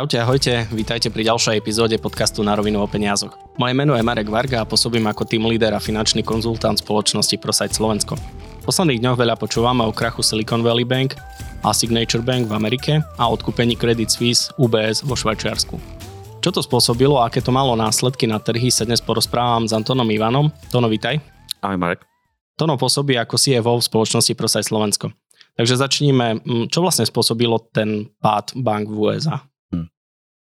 Čaute, ahojte, vítajte pri ďalšej epizóde podcastu Na rovinu o peniazoch. Moje meno je Marek Varga a pôsobím ako tým líder a finančný konzultant spoločnosti ProSite Slovensko. V posledných dňoch veľa počúvame o krachu Silicon Valley Bank a Signature Bank v Amerike a odkúpení Credit Suisse UBS vo Švajčiarsku. Čo to spôsobilo a aké to malo následky na trhy sa dnes porozprávam s Antonom Ivanom. Tono, vítaj. Ahoj Marek. Tono pôsobí ako CFO v spoločnosti ProSite Slovensko. Takže začníme, čo vlastne spôsobilo ten pád bank v USA?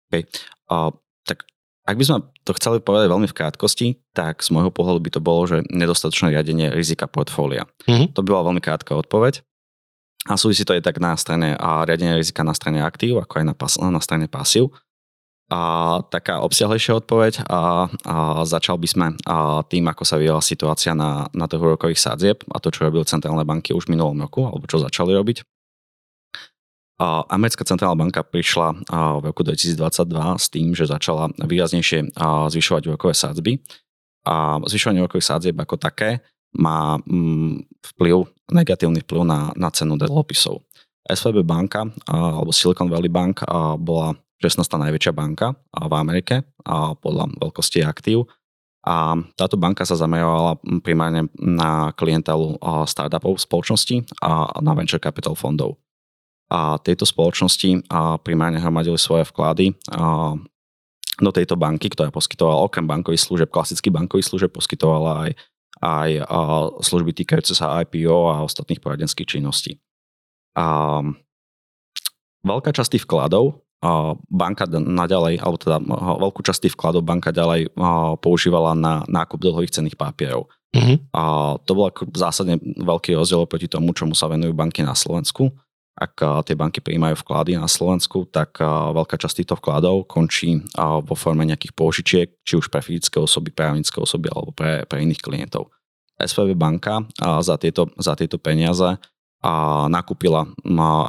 Okay. Uh, tak ak by sme to chceli povedať veľmi v krátkosti, tak z môjho pohľadu by to bolo, že nedostatočné riadenie rizika portfólia. Mm-hmm. To by bola veľmi krátka odpoveď. A súvisí to aj tak na strane a riadenie rizika na strane aktív, ako aj na, pas, na strane pasív. A taká obsiahlejšia odpoveď a, a začal by sme a tým, ako sa vyjela situácia na, na trhu rokových sádzieb a to, čo robili centrálne banky už v minulom roku, alebo čo začali robiť. Americká centrálna banka prišla v roku 2022 s tým, že začala výraznejšie zvyšovať úrokové sádzby. A zvyšovanie úrokových sádzieb ako také má mm, vplyv, negatívny vplyv na, na cenu dlhopisov. SVB banka alebo Silicon Valley Bank bola 16. najväčšia banka v Amerike podľa veľkosti aktív. A táto banka sa zamerovala primárne na klientelu startupov spoločnosti a na venture capital fondov a tieto spoločnosti primárne hromadili svoje vklady do tejto banky, ktorá poskytovala okrem bankových služieb, klasických bankových služieb, poskytovala aj, aj služby týkajúce sa IPO a ostatných poradenských činností. A veľká časť tých vkladov banka naďalej, alebo teda veľkú časť tých vkladov banka ďalej používala na nákup dlhových cenných papierov. Mm-hmm. A to bol ako zásadne veľký rozdiel proti tomu, čomu sa venujú banky na Slovensku ak tie banky prijímajú vklady na Slovensku, tak veľká časť týchto vkladov končí vo forme nejakých pôžičiek, či už pre fyzické osoby, právnické osoby alebo pre, pre iných klientov. SVB banka za tieto, za tieto peniaze nakúpila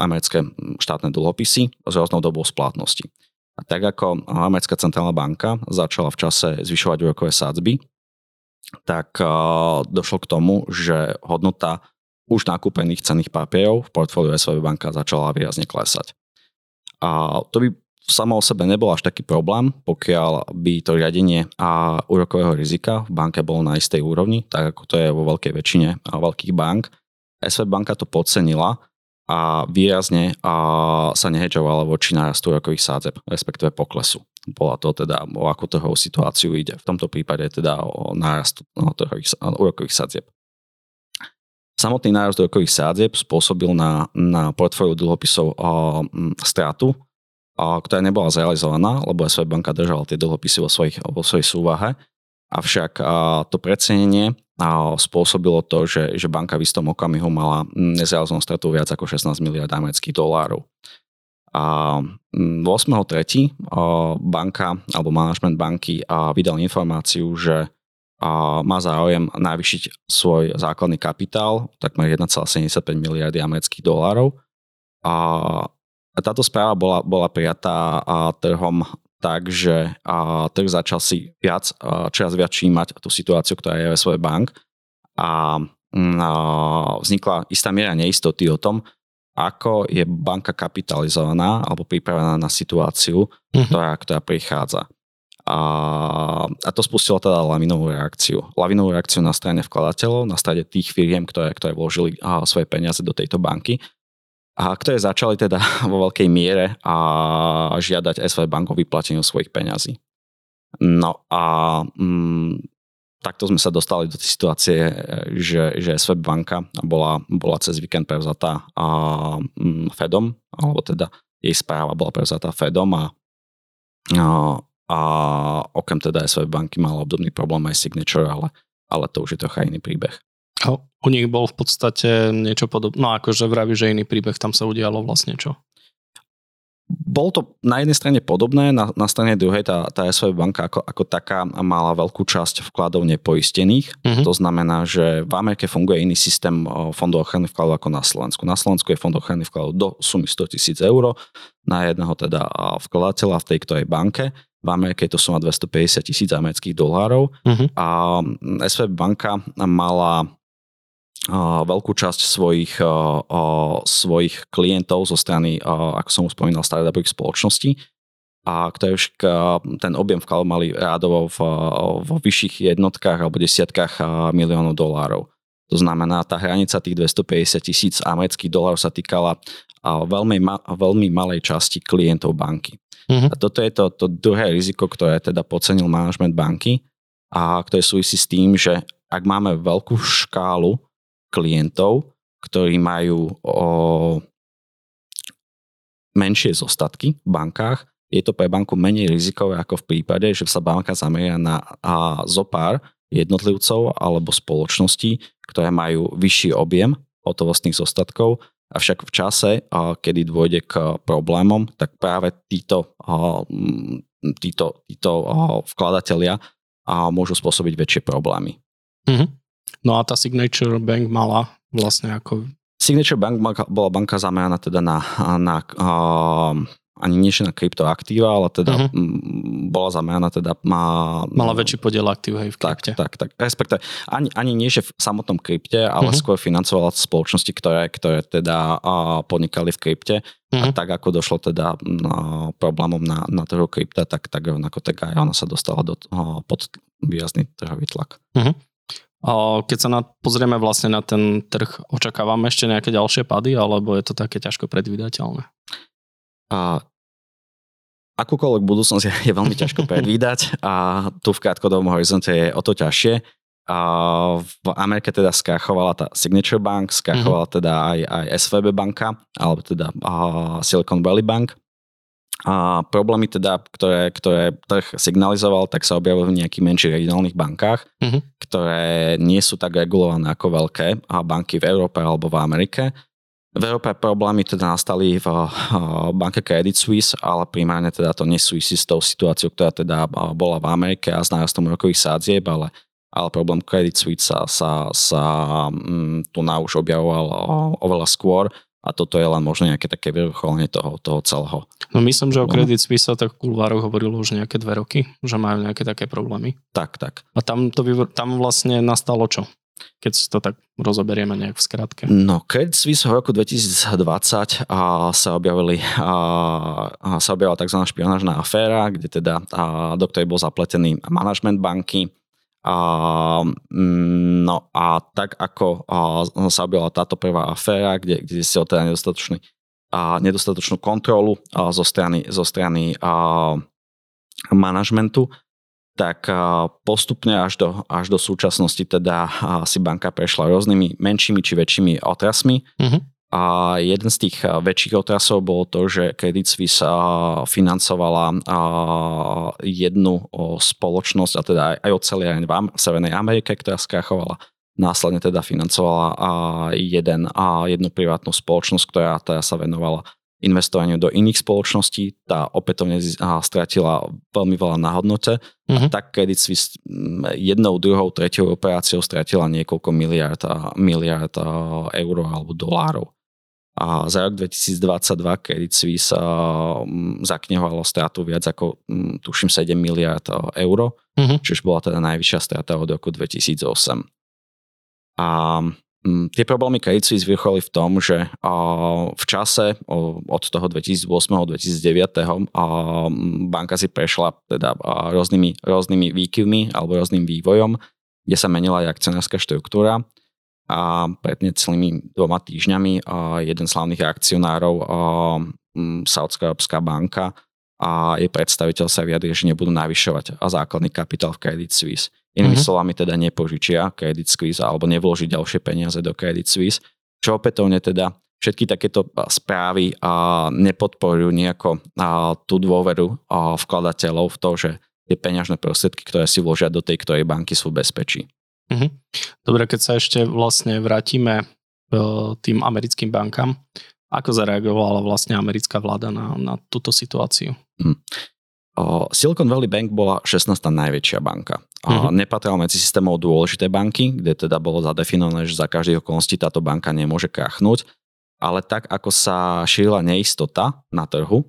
americké štátne dlhopisy s rôznou dobou splatnosti. A tak ako americká centrálna banka začala v čase zvyšovať úrokové sádzby, tak došlo k tomu, že hodnota už nakúpených cenných papierov v portfóliu SVB banka začala výrazne klesať. A to by samo o sebe nebol až taký problém, pokiaľ by to riadenie a úrokového rizika v banke bolo na istej úrovni, tak ako to je vo veľkej väčšine veľkých bank. SVB banka to podcenila a výrazne a sa nehedžovala voči nárastu úrokových sádzeb, respektíve poklesu. Bola to teda, o akú trhovú situáciu ide. V tomto prípade teda o nárast úrokových sádzeb. Samotný nárast rokových sádzieb spôsobil na, na portfóliu dlhopisov uh, stratu, uh, ktorá nebola zrealizovaná, lebo SV banka držala tie dlhopisy vo, svojich, vo svojej súvahe. Avšak uh, to predcenenie uh, spôsobilo to, že, že banka v istom okamihu mala nezrealizovanú stratu viac ako 16 miliard amerických dolárov. A 8.3. banka alebo manažment banky vydal informáciu, že a má záujem navýšiť svoj základný kapitál, takmer 1,75 miliardy amerických dolárov. A táto správa bola, bola prijatá trhom tak, že trh začal si viac, čoraz viac všímať tú situáciu, ktorá je ve svojej bank a vznikla istá miera neistoty o tom, ako je banka kapitalizovaná alebo pripravená na situáciu, mhm. ktorá, ktorá prichádza. A, a to spustilo teda lavinovú reakciu. Lavinovú reakciu na strane vkladateľov, na strane tých firiem, ktoré, ktoré vložili a, svoje peniaze do tejto banky a ktoré začali teda vo veľkej miere a žiadať SV bank o vyplateniu svojich peňazí. No a mm, takto sme sa dostali do tej situácie, že, že SV banka bola, bola cez víkend prevzatá a, mm, Fedom, alebo teda jej správa bola prevzatá Fedom a, a a okrem teda SV banky mal obdobný problém aj Signature, ale, ale to už je trocha iný príbeh. A u nich bol v podstate niečo podobné, no akože vraví, že iný príbeh, tam sa udialo vlastne čo? Bolo to na jednej strane podobné, na, na strane druhej tá, tá SV banka ako, ako taká mala veľkú časť vkladov nepoistených. Mm-hmm. To znamená, že v Amerike funguje iný systém fondov ochrany vkladov ako na Slovensku. Na Slovensku je fond ochrany vkladov do sumy 100 tisíc eur na jedného teda vkladateľa v tej ktorej banke v Amerike to suma 250 tisíc amerických dolárov uh-huh. a SVB banka mala veľkú časť svojich, svojich klientov zo strany, ako som už spomínal, startupových spoločností a ktoré už ten objem vkladov mali rádovo v, vo vyšších jednotkách alebo desiatkách miliónov dolárov. To znamená, tá hranica tých 250 tisíc amerických dolárov sa týkala veľmi, veľmi malej časti klientov banky. Uh-huh. A toto je to, to druhé riziko, ktoré teda podcenil management banky a ktoré súvisí s tým, že ak máme veľkú škálu klientov, ktorí majú o, menšie zostatky v bankách, je to pre banku menej rizikové ako v prípade, že sa banka zameria na a, zopár jednotlivcov alebo spoločností, ktoré majú vyšší objem hotovostných zostatkov, avšak v čase, kedy dôjde k problémom, tak práve títo, títo, títo vkladatelia môžu spôsobiť väčšie problémy. Mm-hmm. No a tá Signature Bank mala vlastne ako... Signature Bank bola banka zameraná teda na, na ani nie na kryptoaktíva, ale teda uh-huh. m, bola zameraná teda... Má, Mala väčší podiel aktív hej, v krypte. Tak, tak, tak. Respektive ani, ani nie, že v samotnom krypte, ale uh-huh. skôr financovala spoločnosti, ktoré, ktoré teda uh, podnikali v krypte. Uh-huh. A mhm. tak ako došlo teda uh, problémom na, na trhu krypta, tak, tak rovnako tak aj ona sa dostala do, uh, pod výrazný trhový tlak. Uh-huh. Keď sa na, pozrieme vlastne na ten trh, očakávame ešte nejaké ďalšie pady, alebo je to také ťažko predvídateľné? A akúkoľvek budúcnosť je, je veľmi ťažko predvídať a tu v krátkodobom horizonte je o to ťažšie. A v Amerike teda skrachovala tá Signature Bank, skrachovala mm-hmm. teda aj, aj SVB banka, alebo teda uh, Silicon Valley Bank. A problémy teda, ktoré, ktoré trh signalizoval, tak sa objavili v nejakých menších regionálnych bankách, mm-hmm. ktoré nie sú tak regulované ako veľké a banky v Európe alebo v Amerike. V Európe problémy teda nastali v banke Credit Suisse, ale primárne teda to nesúvisí s tou situáciou, ktorá teda bola v Amerike a s nárastom rokových sádzieb, ale, ale problém Credit Suisse sa, sa, sa um, tu na už objavoval oveľa skôr a toto je len možno nejaké také vyvrcholenie toho, toho celého. No myslím, že o Credit Suisse sa tak v kulvároch hovorilo už nejaké dve roky, že majú nejaké také problémy. Tak, tak. A tam, to vyvr- tam vlastne nastalo čo? Keď si to tak rozoberieme nejak v skratke. No, Credit Suisse v roku 2020 a sa objavili a, a sa objavila tzv. špionážna aféra, kde teda a, do ktorej bol zapletený manažment banky, a, mm, no a tak ako a, sa objavila táto prvá aféra, kde, kde si teda nedostatočný, a, nedostatočnú kontrolu a, zo strany, zo strany a, manažmentu, tak postupne až do, až do súčasnosti teda si banka prešla rôznymi menšími či väčšími otrasmi. Mm-hmm. A jeden z tých väčších otrasov bolo to, že Credit Suisse financovala jednu spoločnosť, a teda aj oceliareň v Severnej Amerike, ktorá skrachovala. Následne teda financovala jeden, jednu privátnu spoločnosť, ktorá teda sa venovala investovaniu do iných spoločností, tá opätovne stratila veľmi veľa na hodnote uh-huh. a mhm. tak Credit Suisse jednou, druhou, tretiou operáciou stratila niekoľko miliard, miliard eur alebo dolárov. A za rok 2022 Credit Suisse zaknehovalo stratu viac ako tuším 7 miliard eur, uh-huh. čiže bola teda najvyššia strata od roku 2008. A tie problémy Credit Suisse vycholili v tom, že v čase od toho 2008-2009 banka si prešla teda rôznymi, rôznymi výkyvmi alebo rôznym vývojom, kde sa menila aj akcionárska štruktúra a pred necelými dvoma týždňami jeden z hlavných akcionárov Saudská Európska banka a jej predstaviteľ sa vyjadril, že nebudú navyšovať základný kapitál v Credit Suisse. Inými mm-hmm. slovami teda nepožičia Credit Suisse alebo nevloží ďalšie peniaze do Credit Suisse, čo opätovne teda všetky takéto správy a nepodporujú nejako a, tú dôveru a, vkladateľov v to, že tie peňažné prostriedky, ktoré si vložia do tej ktorej banky sú bezpečí. Mhm. Dobre, keď sa ešte vlastne vrátime e, tým americkým bankám, ako zareagovala vlastne americká vláda na, na túto situáciu? Hmm. Silicon Valley Bank bola 16. najväčšia banka. Uh-huh. Nepatrala medzi systémov dôležité banky, kde teda bolo zadefinované, že za každých okolností táto banka nemôže krachnúť, ale tak ako sa šírila neistota na trhu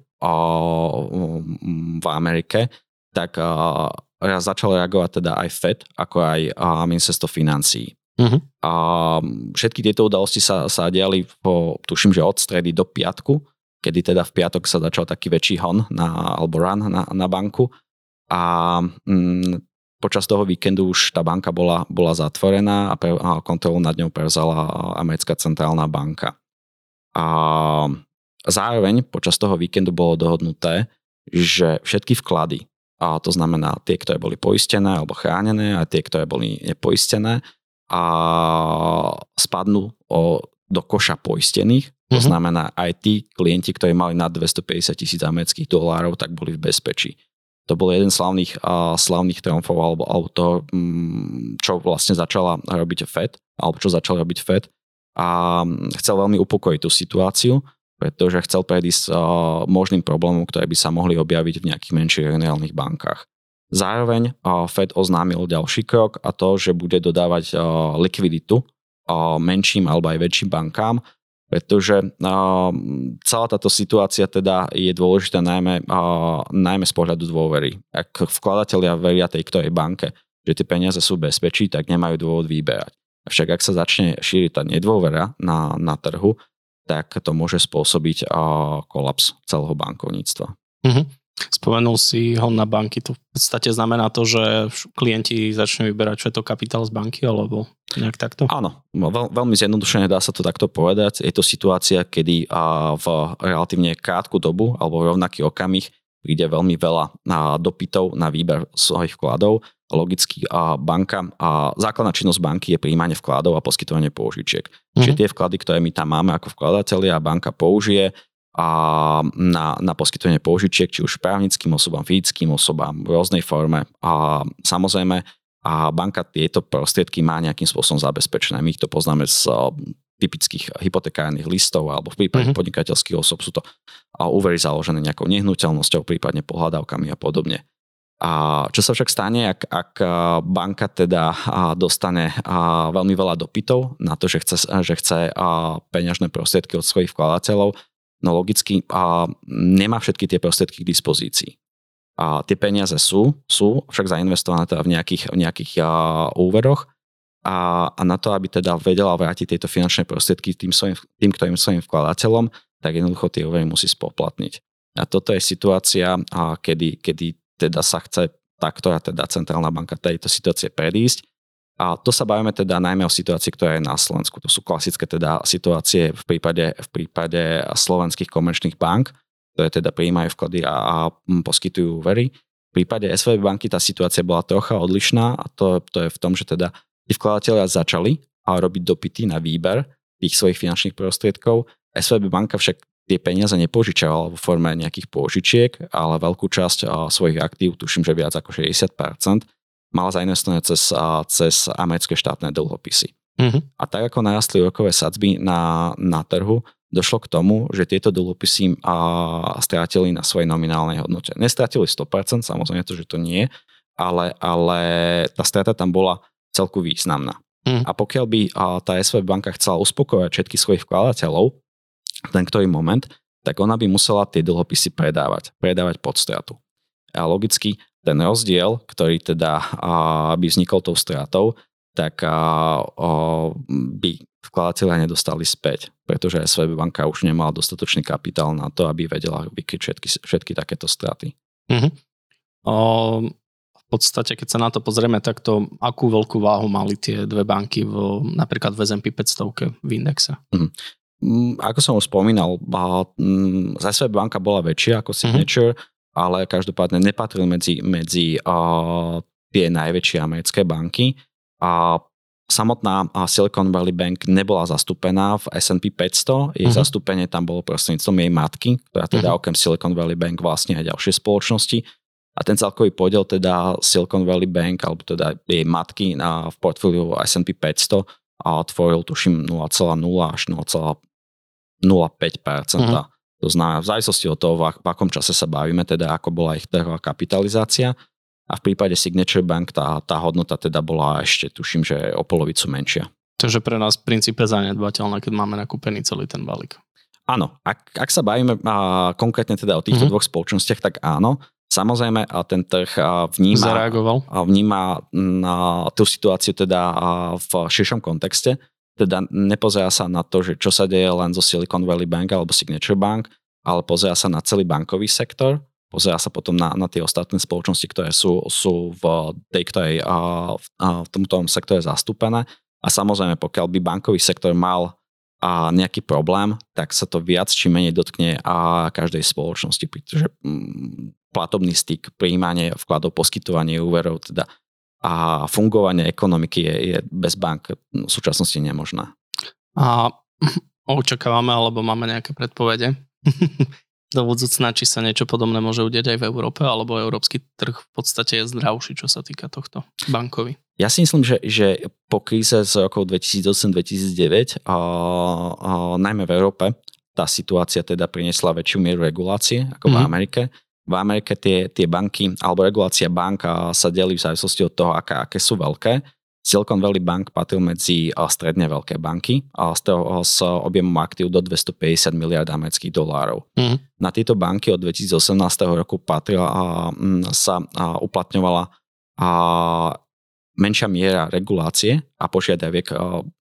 v Amerike, tak začal reagovať teda aj FED, ako aj ministerstvo financií. Uh-huh. A všetky tieto udalosti sa, sa diali po, tuším, že od stredy do piatku kedy teda v piatok sa začal taký väčší hon na, alebo run na, na banku a mm, počas toho víkendu už tá banka bola, bola zatvorená a, pre, a kontrolu nad ňou prevzala americká centrálna banka. A zároveň počas toho víkendu bolo dohodnuté, že všetky vklady, a to znamená tie, ktoré boli poistené alebo chránené a tie, ktoré boli nepoistené, a spadnú o, do koša poistených. To mm-hmm. znamená, aj tí klienti, ktorí mali nad 250 tisíc amerických dolárov, tak boli v bezpečí. To bol jeden slavných, uh, slavných triumfov alebo, alebo to, um, čo vlastne začala robiť FED, alebo čo začal robiť FED. A chcel veľmi upokojiť tú situáciu, pretože chcel predísť uh, možným problémom, ktoré by sa mohli objaviť v nejakých menších regionálnych bankách. Zároveň Fed oznámil ďalší krok a to, že bude dodávať likviditu menším alebo aj väčším bankám, pretože celá táto situácia teda je dôležitá najmä, najmä z pohľadu dôvery. Ak vkladatelia veria tej ktorej banke, že tie peniaze sú bezpečí, tak nemajú dôvod vyberať. Však ak sa začne šíriť tá nedôvera na, na trhu, tak to môže spôsobiť kolaps celého bankovníctva. Mm-hmm. Spomenul si ho na banky, to v podstate znamená to, že klienti začnú vyberať, čo je to kapitál z banky, alebo nejak takto? Áno, veľ, veľmi zjednodušene dá sa to takto povedať. Je to situácia, kedy a, v relatívne krátku dobu alebo v rovnaký okamih príde veľmi veľa a, dopytov na výber svojich vkladov. Logicky a banka, a základná činnosť banky je príjmanie vkladov a poskytovanie použičiek. Mm-hmm. Čiže tie vklady, ktoré my tam máme ako vkladatelia, banka použije, a na, na poskytovanie použičiek, či už právnickým osobám, fyzickým osobám v rôznej forme. A samozrejme, a banka tieto prostriedky má nejakým spôsobom zabezpečené. My ich to poznáme z typických hypotekárnych listov alebo v prípade mm-hmm. podnikateľských osob sú to úvery založené nejakou nehnuteľnosťou, prípadne pohľadávkami a podobne. A čo sa však stane, ak, ak banka teda dostane veľmi veľa dopytov na to, že chce, že chce peňažné prostriedky od svojich vkladateľov, no logicky nemá všetky tie prostriedky k dispozícii. A tie peniaze sú, sú však zainvestované teda v nejakých, v nejakých a, úveroch a, a na to, aby teda vedela vrátiť tieto finančné prostriedky tým, svojim, tým ktorým svojim vkladateľom, tak jednoducho tie úvery musí spoplatniť. A toto je situácia, a kedy, kedy teda sa chce takto a teda centrálna banka tejto situácie predísť a to sa bavíme teda najmä o situácii, ktorá je na Slovensku. To sú klasické teda situácie v prípade, v prípade slovenských komerčných bank, ktoré teda prijímajú vklady a, a poskytujú úvery. V prípade SVB banky tá situácia bola trocha odlišná a to, to je v tom, že teda tí vkladatelia začali a robiť dopity na výber tých svojich finančných prostriedkov. SVB banka však tie peniaze nepožičovala vo forme nejakých požičiek, ale veľkú časť svojich aktív, tuším, že viac ako 60%, mala zainvestované cez, cez americké štátne dlhopisy. Mm-hmm. A tak ako narastli rokové sadzby na, na trhu, došlo k tomu, že tieto dlhopisy a, strátili na svojej nominálnej hodnote. Nestratili 100%, samozrejme to, že to nie, ale, ale tá strata tam bola celku významná. Mm. A pokiaľ by a, tá SV banka chcela uspokojať všetkých svojich vkladateľov ten ktorý moment, tak ona by musela tie dlhopisy predávať, predávať pod stratu. A logicky ten rozdiel, ktorý teda by vznikol tou stratou, tak by vkladatelia nedostali späť, pretože SVB banka už nemala dostatočný kapitál na to, aby vedela vykryť všetky, všetky takéto straty. Mm-hmm. O, v podstate, keď sa na to pozrieme, tak to akú veľkú váhu mali tie dve banky v, napríklad v S&P 500 v indexe? Mm-hmm. Ako som už spomínal, SVB banka bola väčšia ako mhm. Signature, mm-hmm ale každopádne nepatril medzi, medzi uh, tie najväčšie americké banky. A samotná Silicon Valley Bank nebola zastúpená v S&P 500, jej uh-huh. zastúpenie tam bolo prostredníctvom jej matky, ktorá teda uh-huh. okrem Silicon Valley Bank vlastne aj ďalšie spoločnosti. A ten celkový podiel teda Silicon Valley Bank, alebo teda jej matky na, v portfóliu S&P 500 a tvoril tuším 0,0 až 0,05%. Uh-huh. To znamená, v závislosti od toho, v akom čase sa bavíme, teda ako bola ich trhová kapitalizácia. A v prípade Signature Bank tá, tá hodnota teda bola ešte, tuším, že o polovicu menšia. Takže pre nás v princípe zanedbateľné, keď máme nakúpený celý ten balík. Áno, ak, ak sa bavíme a, konkrétne teda o týchto mm-hmm. dvoch spoločnostiach, tak áno. Samozrejme, a ten trh vníma, Zareagoval. vníma na tú situáciu teda v širšom kontexte teda nepozerá sa na to, že čo sa deje len zo Silicon Valley Bank alebo Signature Bank, ale pozera sa na celý bankový sektor, pozera sa potom na, na tie ostatné spoločnosti, ktoré sú, sú v tej ktorej a, a, v tomto sektore zastúpené. A samozrejme, pokiaľ by bankový sektor mal a nejaký problém, tak sa to viac či menej dotkne a každej spoločnosti, pretože mm, platobný styk, príjmanie vkladov, poskytovanie úverov teda a fungovanie ekonomiky je, je bez bank v súčasnosti nemožné. A očakávame, alebo máme nejaké predpovede do budúcna, či sa niečo podobné môže udeť aj v Európe, alebo európsky trh v podstate je zdravší, čo sa týka tohto bankový. Ja si myslím, že, že po kríze z rokov 2008-2009, a, a, najmä v Európe, tá situácia teda priniesla väčšiu mieru regulácie ako mm. v mhm. Amerike. V Amerike tie, tie banky, alebo regulácia banka sa delí v závislosti od toho, aké, aké sú veľké. Silicon Valley Bank patril medzi stredne veľké banky a z toho s objemom aktív do 250 miliard amerických dolárov. Mm. Na tieto banky od 2018 roku patrila a, sa a, uplatňovala a, menšia miera regulácie a požiadaviek eh,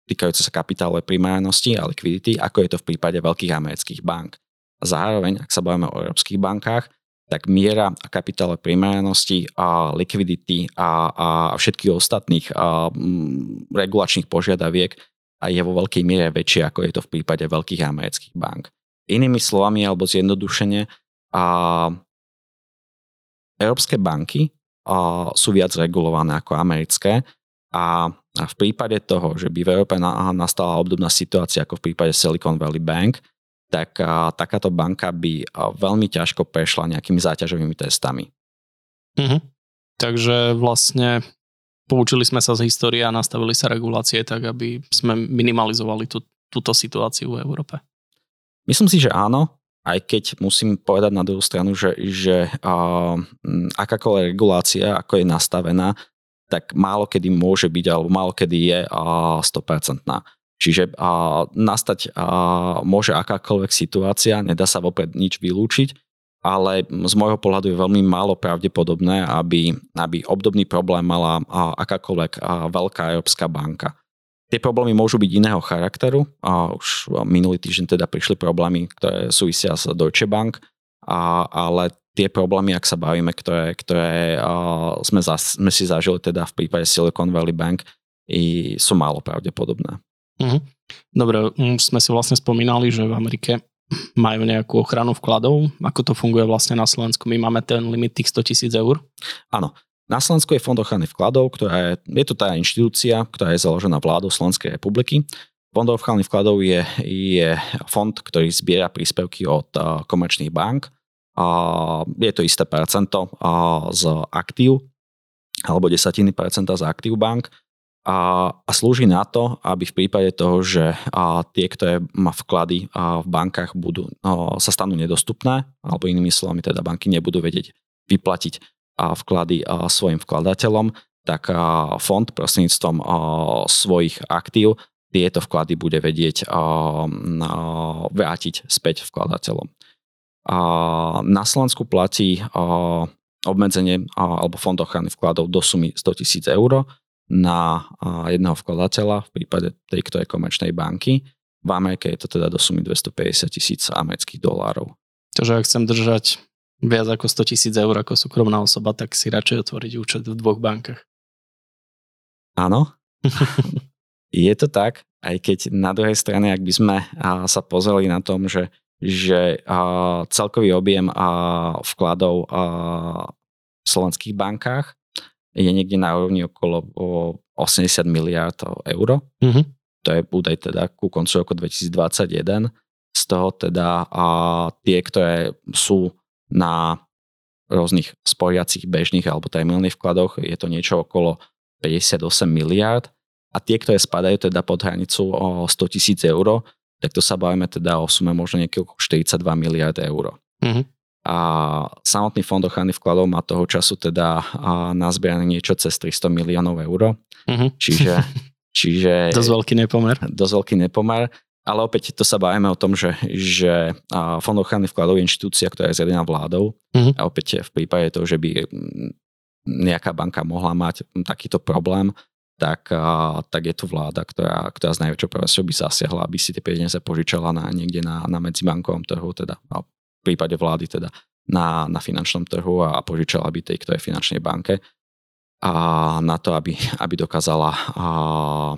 týkajúce sa kapitálovej primárnosti a likvidity, ako je to v prípade veľkých amerických bank. Zároveň, ak sa bavíme o európskych bankách, tak miera kapitálovej primárnosti a likvidity a, a všetkých ostatných a, m, regulačných požiadaviek je vo veľkej miere väčšie, ako je to v prípade veľkých amerických bank. Inými slovami, alebo zjednodušene, a, európske banky sú viac regulované ako americké a v prípade toho, že by v Európe nastala obdobná situácia ako v prípade Silicon Valley Bank, tak takáto banka by veľmi ťažko prešla nejakými záťažovými testami. Mhm. Takže vlastne poučili sme sa z histórie a nastavili sa regulácie tak, aby sme minimalizovali tú, túto situáciu v Európe. Myslím si, že áno aj keď musím povedať na druhú stranu, že, že uh, akákoľvek regulácia, ako je nastavená, tak málo kedy môže byť, alebo málo kedy je uh, 100%. Čiže uh, nastať uh, môže akákoľvek situácia, nedá sa vopred nič vylúčiť, ale z môjho pohľadu je veľmi málo pravdepodobné, aby, aby obdobný problém mala uh, akákoľvek uh, veľká európska banka. Tie problémy môžu byť iného charakteru. A už minulý týždeň teda prišli problémy, ktoré súvisia s Deutsche Bank, a, ale tie problémy, ak sa bavíme, ktoré, ktoré a, sme, zas, sme si zažili teda v prípade Silicon Valley Bank, i sú málo pravdepodobné. Mhm. Dobre, už sme si vlastne spomínali, že v Amerike majú nejakú ochranu vkladov. Ako to funguje vlastne na Slovensku? My máme ten limit tých 100 tisíc eur? Áno, na Slovensku je Fond ochrany vkladov, ktorá je, je to tá inštitúcia, ktorá je založená vládou Slovenskej republiky. Fond ochrany vkladov je, je fond, ktorý zbiera príspevky od uh, komerčných bank. Je to isté percento uh, z aktív, alebo desatiny percenta z aktív bank. A, a slúži na to, aby v prípade toho, že a, tie, ktoré má vklady a, v bankách budú, a, sa stanú nedostupné, alebo inými slovami teda banky nebudú vedieť vyplatiť vklady svojim vkladateľom, tak fond prostredníctvom svojich aktív tieto vklady bude vedieť vrátiť späť vkladateľom. Na Slovensku platí obmedzenie alebo fond ochrany vkladov do sumy 100 tisíc eur na jedného vkladateľa v prípade tej ktorej komerčnej banky. V Amerike je to teda do sumy 250 tisíc amerických dolárov. Takže ak chcem držať viac ako 100 tisíc eur ako súkromná osoba, tak si radšej otvoriť účet v dvoch bankách. Áno, je to tak, aj keď na druhej strane, ak by sme sa pozreli na tom, že, že celkový objem vkladov v slovenských bankách je niekde na úrovni okolo 80 miliard eur. Mm-hmm. To je údaj teda ku koncu roku 2021. Z toho teda a tie, ktoré sú na rôznych sporiacich bežných alebo terminálnych vkladoch je to niečo okolo 58 miliard a tie, ktoré spadajú teda pod hranicu o 100 tisíc eur, tak to sa bavíme teda o sume možno nejakých 42 miliard eur. Mm-hmm. A samotný fond ochrany vkladov má toho času teda nazbierané niečo cez 300 miliónov eur. Mm-hmm. Čiže, čiže... Dosť veľký nepomer. Dosť veľký nepomer. Ale opäť to sa bavíme o tom, že, že Fond ochrany vkladov je inštitúcia, ktorá je zriadená vládou. Mm-hmm. A opäť v prípade toho, že by nejaká banka mohla mať takýto problém, tak, tak je to vláda, ktorá, ktorá z najväčšou pravosťou by zasiahla, aby si tie peniaze požičala na, niekde na, na medzibankovom trhu, teda prípade vlády teda na, na finančnom trhu a požičala by tej ktorej finančnej banke a na to, aby, aby dokázala a,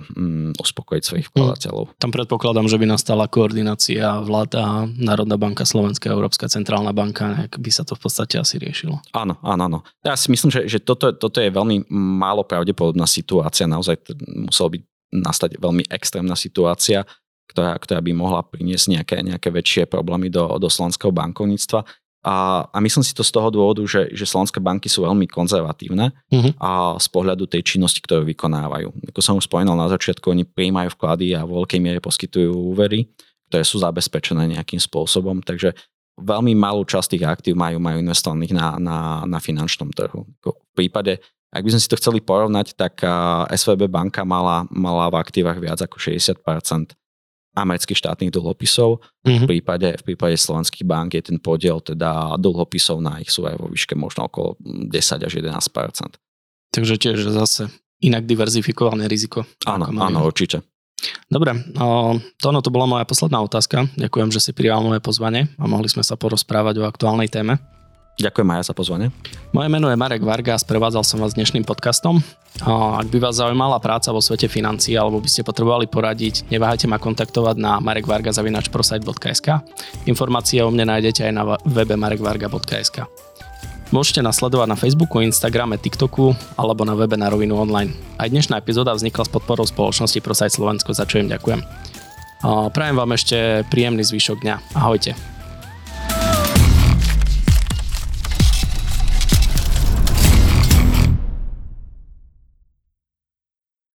um, uspokojiť svojich hm. vkladateľov. Tam predpokladám, že by nastala koordinácia vláda, Národná banka, Slovenská, Európska centrálna banka, ak by sa to v podstate asi riešilo. Áno, áno, áno. Ja si myslím, že, že toto, toto je veľmi málo pravdepodobná situácia. Naozaj muselo byť nastať veľmi extrémna situácia, ktorá, ktorá by mohla priniesť nejaké, nejaké väčšie problémy do, do slovenského bankovníctva. A, a myslím si to z toho dôvodu, že, že slovenské banky sú veľmi konzervatívne uh-huh. a z pohľadu tej činnosti, ktorú vykonávajú. Ako som už spomínal na začiatku, oni prijímajú vklady a vo veľkej miere poskytujú úvery, ktoré sú zabezpečené nejakým spôsobom, takže veľmi malú časť tých aktív majú, majú investovaných na, na, na finančnom trhu. V prípade, ak by sme si to chceli porovnať, tak SVB banka mala, mala v aktívach viac ako 60% amerických štátnych dlhopisov. Mm-hmm. V, prípade, v prípade slovenských bank je ten podiel teda dlhopisov na ich sú aj vo výške možno okolo 10 až 11 Takže tiež zase inak diverzifikované riziko. Áno, áno, určite. Dobre, no, to bola moja posledná otázka. Ďakujem, že si prijal moje pozvanie a mohli sme sa porozprávať o aktuálnej téme. Ďakujem aj za pozvanie. Moje meno je Marek Varga a sprevádzal som vás dnešným podcastom. Ak by vás zaujímala práca vo svete financií alebo by ste potrebovali poradiť, neváhajte ma kontaktovať na marekvarga.prosite.sk. Informácie o mne nájdete aj na webe marekvarga.sk. Môžete nasledovať na Facebooku, Instagrame, TikToku alebo na webe na rovinu online. Aj dnešná epizóda vznikla s podporou spoločnosti ProSite Slovensko, za čo im ďakujem. Prajem vám ešte príjemný zvyšok dňa. Ahojte.